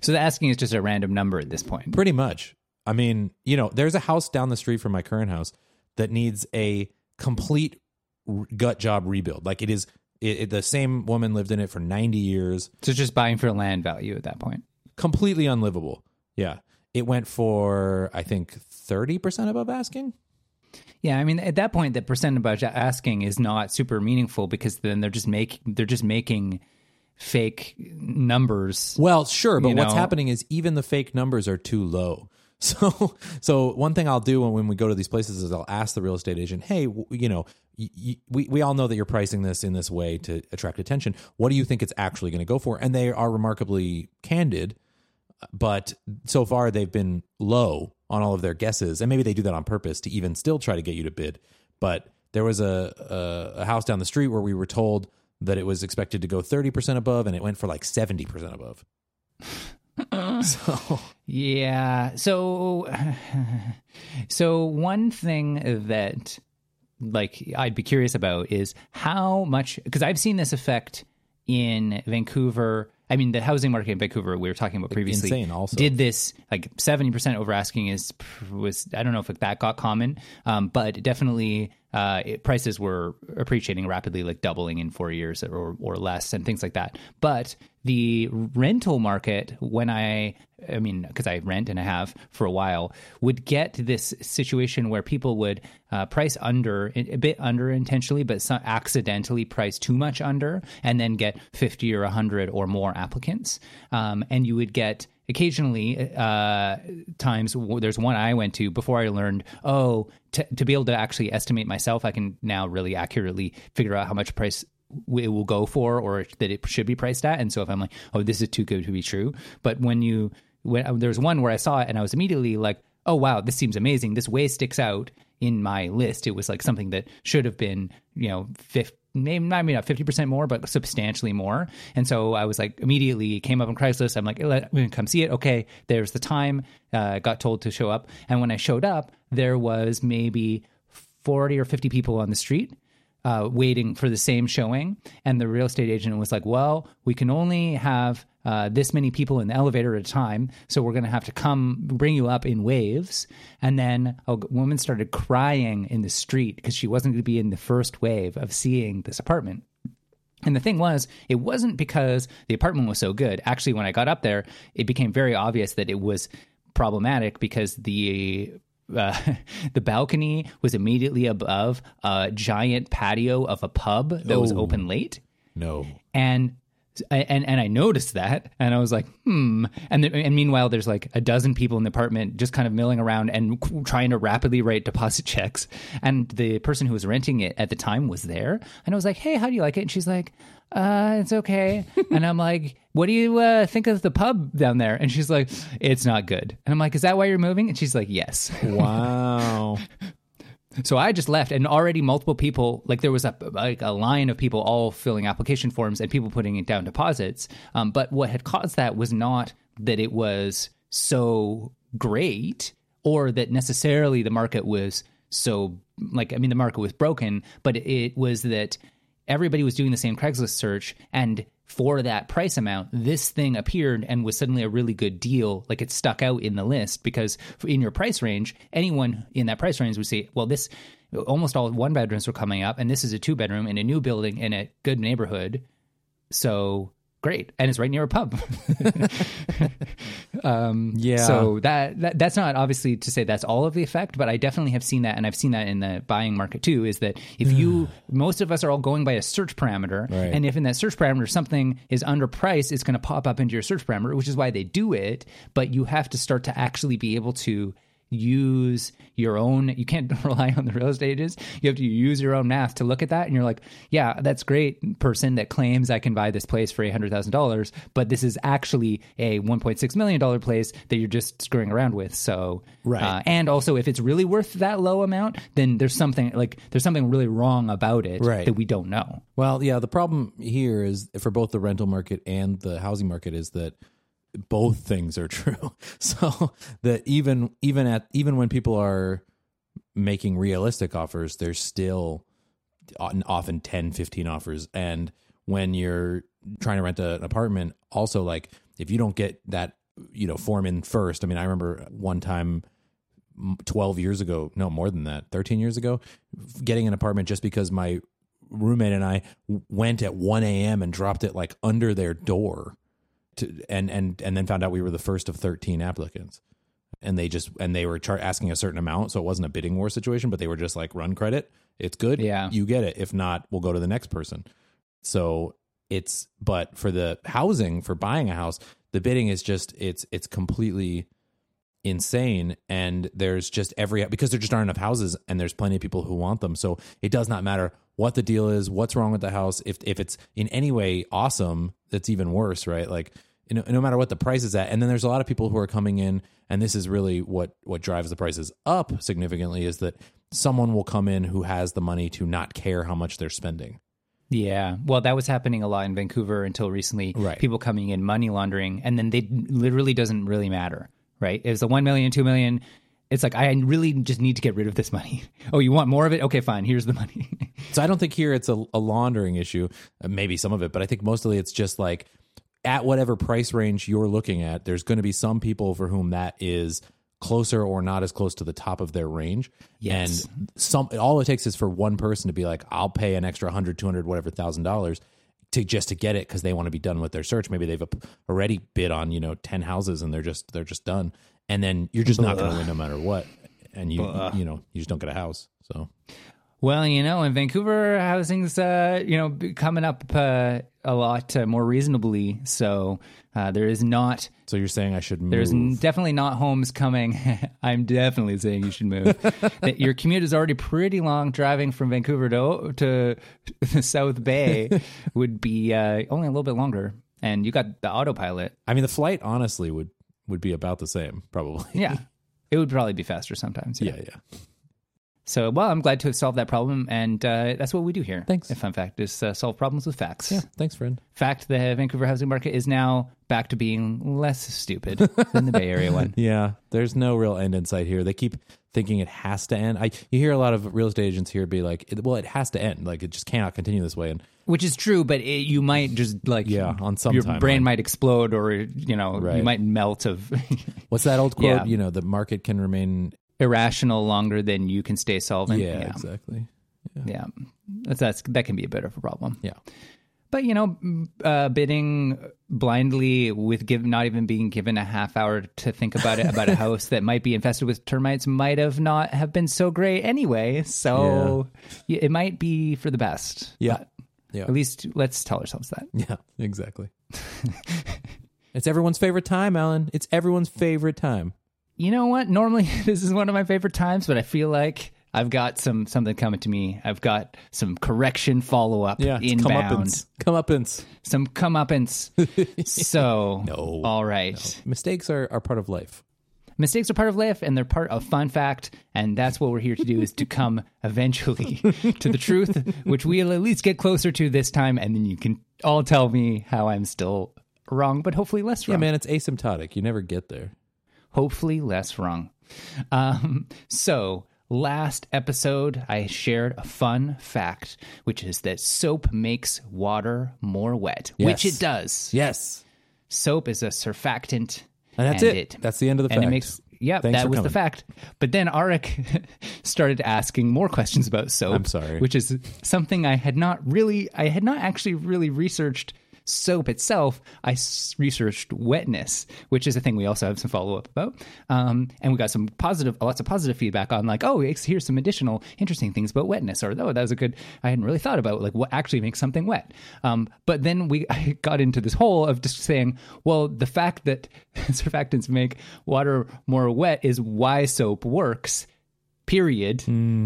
So the asking is just a random number at this point. Pretty much. I mean, you know, there's a house down the street from my current house that needs a complete r- gut job rebuild. Like it is it, it- the same woman lived in it for 90 years. So it's just buying for land value at that point. Completely unlivable. Yeah. It went for I think 30% above asking. Yeah, I mean at that point the percent about asking is not super meaningful because then they're just making they're just making fake numbers. Well, sure, but what's know- happening is even the fake numbers are too low. So, so one thing I'll do when, when we go to these places is I'll ask the real estate agent, "Hey, w- you know, y- y- we we all know that you're pricing this in this way to attract attention. What do you think it's actually going to go for?" And they are remarkably candid, but so far they've been low on all of their guesses, and maybe they do that on purpose to even still try to get you to bid. But there was a a, a house down the street where we were told that it was expected to go 30% above and it went for like 70% above. so Yeah. So so one thing that like I'd be curious about is how much because I've seen this effect in Vancouver. I mean, the housing market in Vancouver we were talking about previously insane also. did this like seventy percent over asking is was I don't know if that got common, um, but definitely uh, it, prices were appreciating rapidly, like doubling in four years or or less, and things like that. But the rental market, when I I mean, because I rent and I have for a while, would get this situation where people would uh, price under a bit under intentionally, but some accidentally price too much under, and then get fifty or hundred or more applicants, um, and you would get occasionally uh, times there's one i went to before i learned oh t- to be able to actually estimate myself i can now really accurately figure out how much price it will go for or that it should be priced at. And so if i'm like oh this is too good to be true. But when you when there's one where i saw it and i was immediately like oh wow this seems amazing. This way sticks out in my list it was like something that should have been you know 50, maybe not 50% more, but substantially more. And so I was like, immediately came up on Craigslist. I'm like, let me come see it. Okay, there's the time. Uh, got told to show up. And when I showed up, there was maybe 40 or 50 people on the street. Uh, waiting for the same showing, and the real estate agent was like, "Well, we can only have uh, this many people in the elevator at a time, so we're going to have to come bring you up in waves. And then a woman started crying in the street because she wasn't going to be in the first wave of seeing this apartment. And the thing was, it wasn't because the apartment was so good. Actually, when I got up there, it became very obvious that it was problematic because the uh, the balcony was immediately above a giant patio of a pub that was Oh. open late No. and and and I noticed that, and I was like, hmm. And th- and meanwhile, there's like a dozen people in the apartment just kind of milling around and trying to rapidly write deposit checks. And the person who was renting it at the time was there, and I was like, hey, how do you like it? And she's like, uh, it's okay. and I'm like, what do you uh, think of the pub down there? And she's like, it's not good. And I'm like, is that why you're moving? And she's like, yes. Wow. So I just left, and already multiple people, like there was a like a line of people all filling application forms and people putting it down deposits. Um, but what had caused that was not that it was so great, or that necessarily the market was so like I mean the market was broken, but it was that everybody was doing the same Craigslist search and for that price amount, this thing appeared and was suddenly a really good deal. Like it stuck out in the list because in your price range, anyone in that price range would say, well, this almost all one bedrooms were coming up, and this is a two bedroom in a new building in a good neighborhood. So great. And it's right near a pub. Um, yeah. So that, that that's not obviously to say that's all of the effect, but I definitely have seen that, and I've seen that in the buying market too. Is that if you most of us are all going by a search parameter, Right. and if in that search parameter something is underpriced, it's going to pop up into your search parameter, which is why they do it. But you have to start to actually be able to use your own you can't rely on the real estate agents you have to use your own math to look at that and you're like yeah that's great person that claims i can buy this place for $800000 but this is actually a $1.6 million place that you're just screwing around with so Right. uh, and also if it's really worth that low amount then there's something like there's something really wrong about it Right. that we don't know Well, yeah, the problem here is for both the rental market and the housing market is that both things are true. So that even even at even when people are making realistic offers, there's still often 10, 15 offers and when you're trying to rent a, an apartment also like if you don't get that you know form in first i mean i remember one time 12 years ago no more than that 13 years ago getting an apartment just because my roommate and i went at 1 a.m and dropped it like under their door to, and and and then found out we were the first of 13 applicants. And they just and they were char- asking a certain amount so it wasn't a bidding war situation but they were just like run credit. It's good. Yeah. you get it. If not we'll go to the next person. So it's but for the housing for buying a house the bidding is just it's it's completely insane. And there's just every because there just aren't enough houses and there's plenty of people who want them. So it does not matter what the deal is what's wrong with the house if if it's in any way awesome that's even worse right like you know, no matter what the price is at and then there's a lot of people who are coming in and this is really what what drives the prices up significantly is that someone will come in who has the money to not care how much they're spending Yeah. Well, that was happening a lot in Vancouver until recently. Right. People coming in money laundering, and then they literally doesn't really matter, right? It's a 1 million, 2 million, It's like I really just need to get rid of this money. Oh, you want more of it? Okay, fine. Here's the money. So I don't think here it's a, a laundering issue. Uh, maybe some of it, but I think mostly it's just like at whatever price range you're looking at, there's going to be some people for whom that is closer or not as close to the top of their range. Yes. And some all it takes is for one person to be like, I'll pay an extra 100, 200, whatever thousand dollars to just to get it because they want to be done with their search. Maybe they've already bid on, you know, 10 houses and they're just they're just done. And then you're just not going to win no matter what. And you you know, you just don't get a house. So Well, you know, in Vancouver, housing's uh, you know coming up uh, a lot uh, more reasonably. So uh, there is not so you're saying I should move. there's n- definitely not homes coming. I'm definitely saying you should move. Your commute is already pretty long. Driving from Vancouver to to the South Bay would be uh, only a little bit longer, and you got the autopilot. I mean the flight honestly would would be about the same probably. Yeah, it would probably be faster sometimes. yeah, yeah. So, well, I'm glad to have solved that problem, and uh, that's what we do here. Thanks. A fun fact is uh, solve problems with facts. Yeah, thanks friend. Fact: the Vancouver housing market is now back to being less stupid than the Bay Area one. Yeah, there's no real end in sight here. They keep thinking it has to end. I you hear a lot of real estate agents here be like, "Well, it has to end. Like it just cannot continue this way." And Which is true, but it, you might just like Yeah, on some your timeline. brain might explode, or you know, Right. you might melt of what's that old quote? Yeah. You know, the market can remain. Irrational longer than you can stay solvent. Yeah, yeah, exactly. yeah. That's, that's that can be a bit of a problem. Yeah, But you know, uh, bidding blindly with give, not even being given a half hour to think about it about a house that might be infested with termites might have not have been so great anyway. So y it might be for the best. yeah, But yeah, At least let's tell ourselves that. yeah. Exactly. it's everyone's favorite time, Alan. It's everyone's favorite time. You know what? Normally this is one of my favorite times, but I feel like I've got some something coming to me. I've got some correction follow up Yeah, inbound, comeuppance. Comeuppance. some comeuppance. so, No. all right. Mistakes are, are part of life. mistakes are part of life and they're part of fun fact and that's what we're here to do is to come eventually to the truth which we'll at least get closer to this time and then you can all tell me how i'm still wrong but hopefully less wrong. Yeah, man, it's asymptotic. You never get there. Hopefully less wrong um, so last episode i shared a fun fact which is that soap makes water more wet which it does Yes. soap is a surfactant And that's it. That's the end of the and fact. it makes yeah Thanks that was the fact but then Eric started asking more questions about soap I'm sorry. which is something i had not really i had not actually really researched soap itself I researched wetness which is a thing we also have some follow-up about. Um, and we got some positive lots of positive feedback on like oh here's some additional interesting things about wetness or oh that was a good i hadn't really thought about like what actually makes something wet. Um, but then we I got into this hole of just saying well the fact that surfactants make water more wet is why soap works period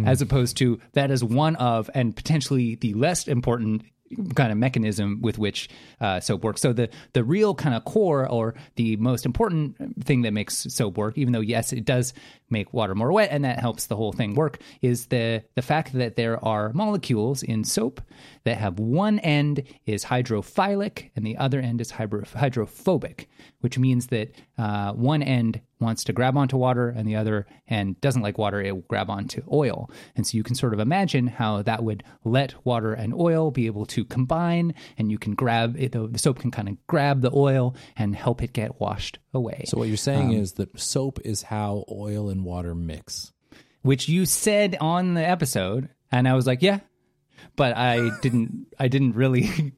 as opposed to that is one of and potentially the less important kind of mechanism with which uh, soap works. So the the real kind of core or the most important thing that makes soap work even though yes it does make water more wet and that helps the whole thing work is the the fact that there are molecules in soap that have one end is hydrophilic and the other end is hydro- hydrophobic which means that uh, one end wants to grab onto water and the other end doesn't like water, it will grab onto oil. And so you can sort of imagine how that would let water and oil be able to combine and you can grab it, the the soap can kind of grab the oil and help it get washed away. So what you're saying Um, is that soap is how oil and water mix. which you said on the episode and I was like, yeah. But I didn't I didn't really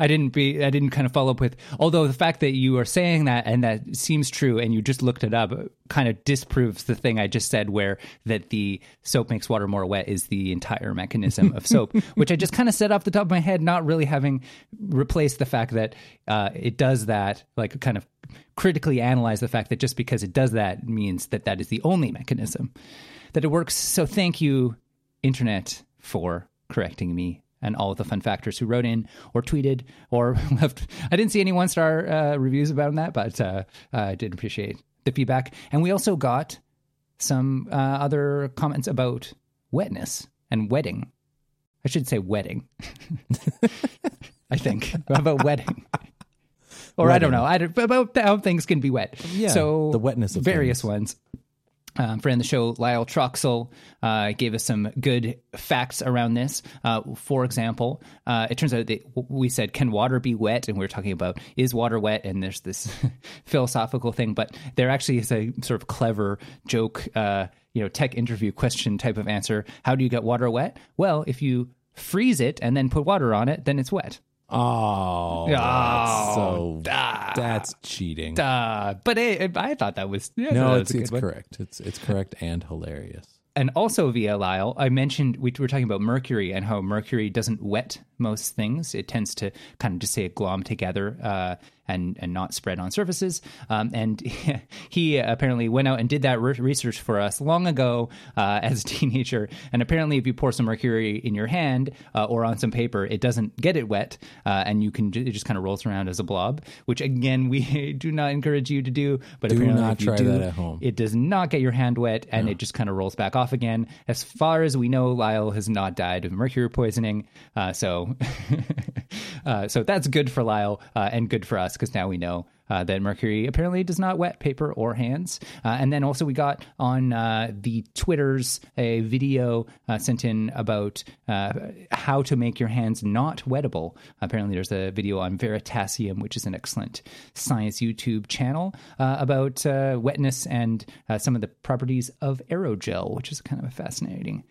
I didn't be I didn't kind of follow up with although the fact that you are saying that and that seems true and you just looked it up kind of disproves the thing I just said where that the soap makes water more wet is the entire mechanism of soap which I just kind of said off the top of my head not really having replaced the fact that uh, it does that like kind of critically analyze the fact that just because it does that means that that is the only mechanism that it works. So thank you, internet, for correcting me and all of the fun factors who wrote in or tweeted or left. I didn't see any one star uh, reviews about that, but uh, I did appreciate the feedback. And we also got some uh, other comments about wetness and wedding. I should say wedding. I think about wedding. Or I don't know. I don't, about how things can be wet. Yeah, so the wetness of various things. ones. Um, friend of the show, Lyle Troxell, uh, gave us some good facts around this. Uh, for example, uh, it turns out that we said, "Can water be wet?" and we are talking about is water wet, and there's this philosophical thing, but there actually is a sort of clever joke, uh, you know, tech interview question type of answer. How do you get water wet? Well, if you freeze it and then put water on it, then it's wet. Oh, that's so Ah. that's cheating. Uh, but it, I thought that was yeah, no, that it's was it's one. correct. It's it's correct and hilarious. and also via Lyle, I mentioned we were talking about mercury and how mercury doesn't wet most things. It tends to kind of just say glom together uh, and and not spread on surfaces. Um, and he apparently went out and did that re- research for us long ago uh, as a teenager. And apparently, if you pour some mercury in your hand uh, or on some paper, it doesn't get it wet, uh, and you can it just kind of rolls around as a blob. Which again, we do not encourage you to do. But Do apparently, not if you try do, that at home. it does not get your hand wet and it just kind of rolls back off again. As far as we know, Lyle has not died of mercury poisoning. Uh, so, uh, so that's good for Lyle uh, and good for us because now we know. Uh, that mercury apparently does not wet paper or hands. Uh, and then also, we got on uh, the Twitters a video uh, sent in about uh, how to make your hands not wettable. Apparently, there's a video on Veritasium, which is an excellent science YouTube channel uh, about wetness and some of the properties of aerogel, which is kind of a fascinating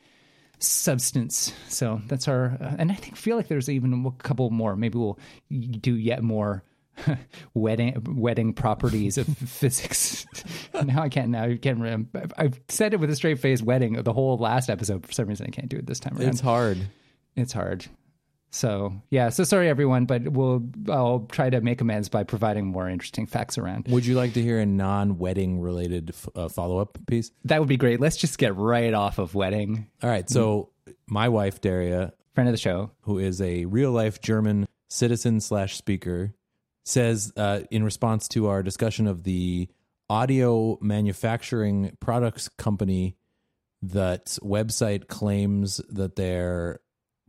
substance. So that's our, uh, and I think feel like there's even a couple more. Maybe we'll do yet more. wedding wedding properties of physics. now I can't. Now I can't. Remember. I've said it with a straight face. Wedding the whole last episode. For some reason, I can't do it this time around. It's hard. It's hard. So yeah. So sorry everyone, but we'll I'll try to make amends by providing more interesting facts around. Would you like to hear a non-wedding related f- uh, follow-up piece? That would be great. Let's just get right off of wedding. All right. So my wife Daria, Friend of the show. who is a real-life German citizen slash speaker, says uh, in response to our discussion of the audio manufacturing products company that website claims that they're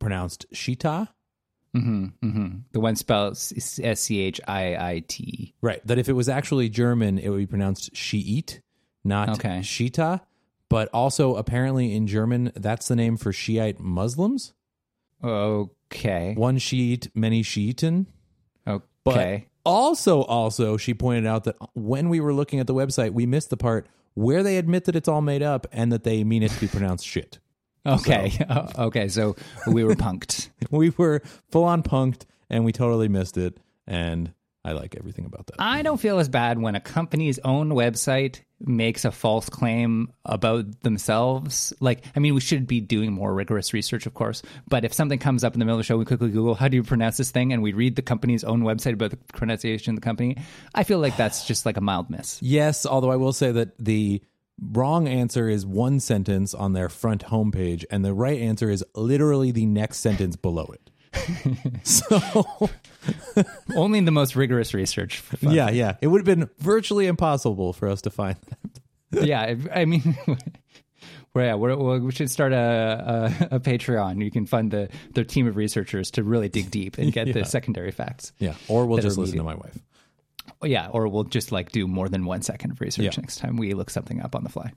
pronounced Shita. hmm hmm The one spelled S C H I I T. Right. That if it was actually German, it would be pronounced Shiite, not Okay. Shita. But also, apparently, in German, that's the name for Shiite Muslims. Okay. One Shiite, many Shiiten. But also, also, she pointed out that when we were looking at the website, we missed the part where they admit that it's all made up and that they mean it to be pronounced shit. Okay. okay. So we were punked. We were full on punked and we totally missed it. And I like everything about that. I don't feel as bad when a company's own website makes a false claim about themselves. Like, I mean, we should be doing more rigorous research, of course. But if something comes up in the middle of the show, we quickly Google, how do you pronounce this thing? And we read the company's own website about the pronunciation of the company. I feel like that's just like a mild miss. Yes, although I will say that the wrong answer is one sentence on their front homepage, and the right answer is literally the next sentence below it. so, Only the most rigorous research. yeah, yeah, it would have been virtually impossible for us to find that. yeah. I mean, well, yeah, we're, we should start a, a, a Patreon. You can fund the their team of researchers to really dig deep and get the secondary facts. Yeah, or we'll just listen to my wife. Yeah, or we'll just like do more than one second of research Yeah. next time we look something up on the fly.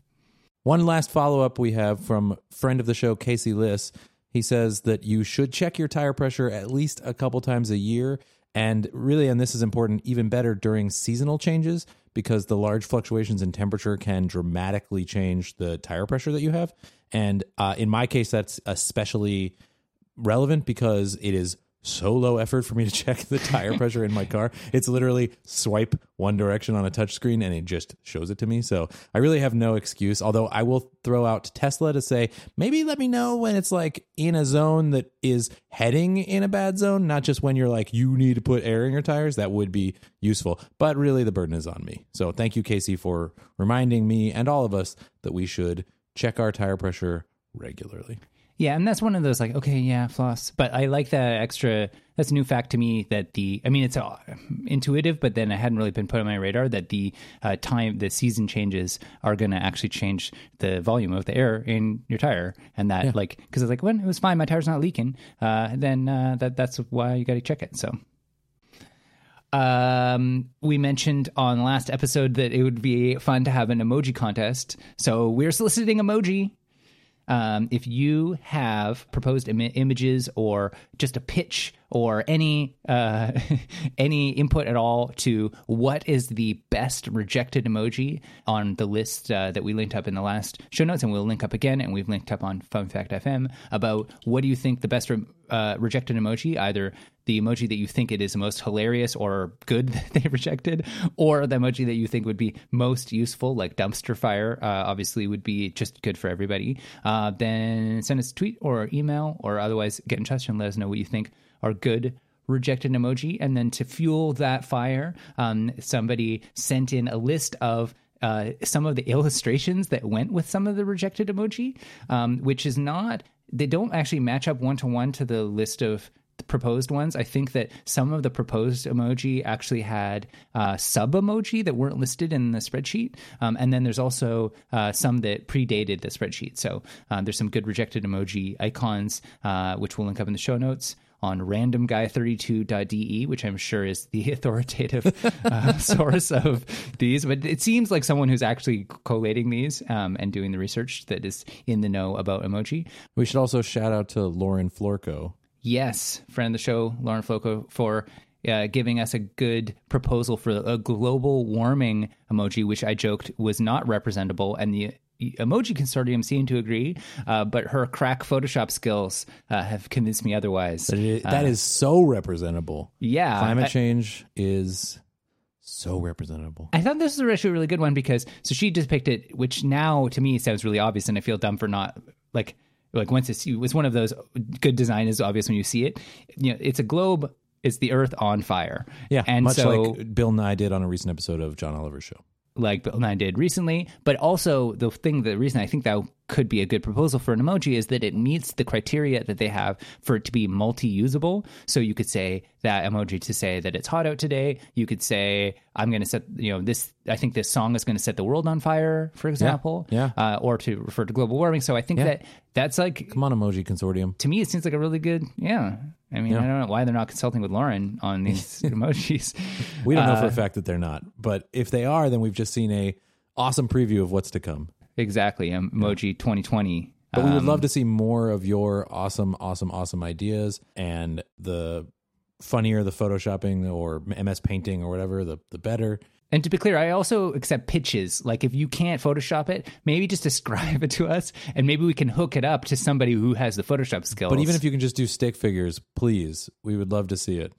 One last follow up we have from friend of the show, Casey Liss. He says that you should check your tire pressure at least a couple times a year. And really, and this is important, even better during seasonal changes because the large fluctuations in temperature can dramatically change the tire pressure that you have. And uh, in my case, that's especially relevant because it is so low effort for me to check the tire pressure in my car. It's literally swipe one direction on a touchscreen and it just shows it to me. So I really have no excuse. Although I will throw out Tesla to say, maybe let me know when it's like in a zone that is heading in a bad zone, not just when you're like, you need to put air in your tires. That would be useful. But really, the burden is on me. So thank you, Casey, for reminding me and all of us that we should check our tire pressure regularly. Yeah, and that's one of those like, okay, yeah, floss. But I like that extra. That's a new fact to me that the. I mean, it's uh, intuitive, but then I hadn't really been put on my radar that the uh, time, the season changes are going to actually change the volume of the air in your tire, and that like because it's like when it was fine, my tire's not leaking. Uh, then uh, that that's why you got to check it. So. Um, we mentioned on last episode that it would be fun to have an emoji contest. So we're soliciting emoji. Um, if you have proposed Im- images or just a pitch or any uh, any input at all to what is the best rejected emoji on the list uh, that we linked up in the last show notes, and we'll link up again, and we've linked up on Fun Fact FM about what do you think the best re- uh, rejected emoji, either the emoji that you think it is most hilarious or good that they rejected, or the emoji that you think would be most useful, like dumpster fire, uh, obviously would be just good for everybody. Uh, then send us a tweet or email, or otherwise get in touch and let us know what you think are good rejected emoji. And then to fuel that fire, um, somebody sent in a list of uh, some of the illustrations that went with some of the rejected emoji, um, which is not, they don't actually match up one to one to the list of proposed ones. I think that some of the proposed emoji actually had uh, sub emoji that weren't listed in the spreadsheet. Um, and then there's also uh, some that predated the spreadsheet. So uh, there's some good rejected emoji icons, uh, which we'll link up in the show notes on randomguy32.de, which I'm sure is the authoritative uh, source of these. But it seems like someone who's actually collating these um, and doing the research that is in the know about emoji. We should also shout out to Lauren Florco. Yes, friend of the show, Lauren Florco, for uh, giving us a good proposal for a global warming emoji, which I joked was not representable, and the emoji consortium seemed to agree, uh, but her crack Photoshop skills uh, have convinced me otherwise. That is, that is so representable. Yeah, Climate I- change is so representable. I thought this was actually a really good one because so she depicted, it, which now to me sounds really obvious, and I feel dumb for not like like once it's it's one of those good design is obvious when you see it. You know, it's a globe. It's the Earth on fire. Yeah, and much so like Bill Nye did on a recent episode of John Oliver's show. Like Bill Nye did recently. But also the thing, the reason I think that could be a good proposal for an emoji is that it meets the criteria that they have for it to be multi-usable. So you could say that emoji to say that it's hot out today. You could say I'm going to set, you know, this. I think this song is going to set the world on fire, for example. yeah. Uh, or to refer to global warming. So I think that that's like Come on, Emoji Consortium. to me, it seems like a really good. Yeah. I mean, I don't know why they're not consulting with Lauren on these emojis. We don't know for Uh, a fact that they're not, but if they are, then we've just seen a awesome preview of what's to come. Exactly. Emoji 2020. But we would Um, love to see more of your awesome, awesome, awesome ideas and the funnier the photoshopping or MS painting or whatever, the the better. And to be clear, I also accept pitches. Like if you can't Photoshop it, maybe just describe it to us, and maybe we can hook it up to somebody who has the Photoshop skills. But even if you can just do stick figures, please, we would love to see it.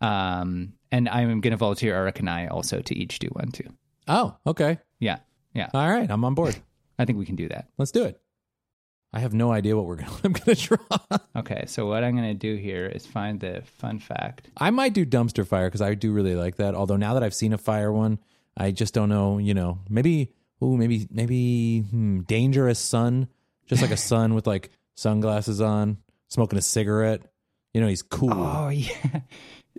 um, and I'm going to volunteer Eric and I also to each do one too. Oh, okay. Yeah, yeah. All right, I'm on board. I think we can do that. Let's do it. I have no idea what we're gonna I'm gonna draw. Okay, so what I'm going to do here is find the fun fact. I might do dumpster fire because I do really like that. Although now that I've seen a fire one, I just don't know. You know, maybe ooh, maybe maybe hmm, dangerous sun, just like a sun with like sunglasses on, smoking a cigarette. You know, he's cool. Oh yeah,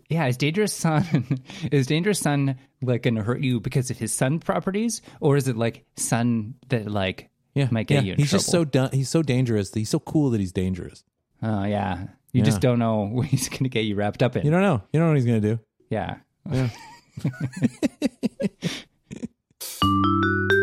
yeah. Is dangerous sun is dangerous sun like going to hurt you because of his sun properties, or is it like sun that like yeah, might get yeah. you in he's just so trouble? done. He's so dangerous. He's so cool that he's dangerous. Oh yeah, you just don't know what he's going to get you wrapped up in. You don't know. You don't know what he's gonna do. yeah. Yeah.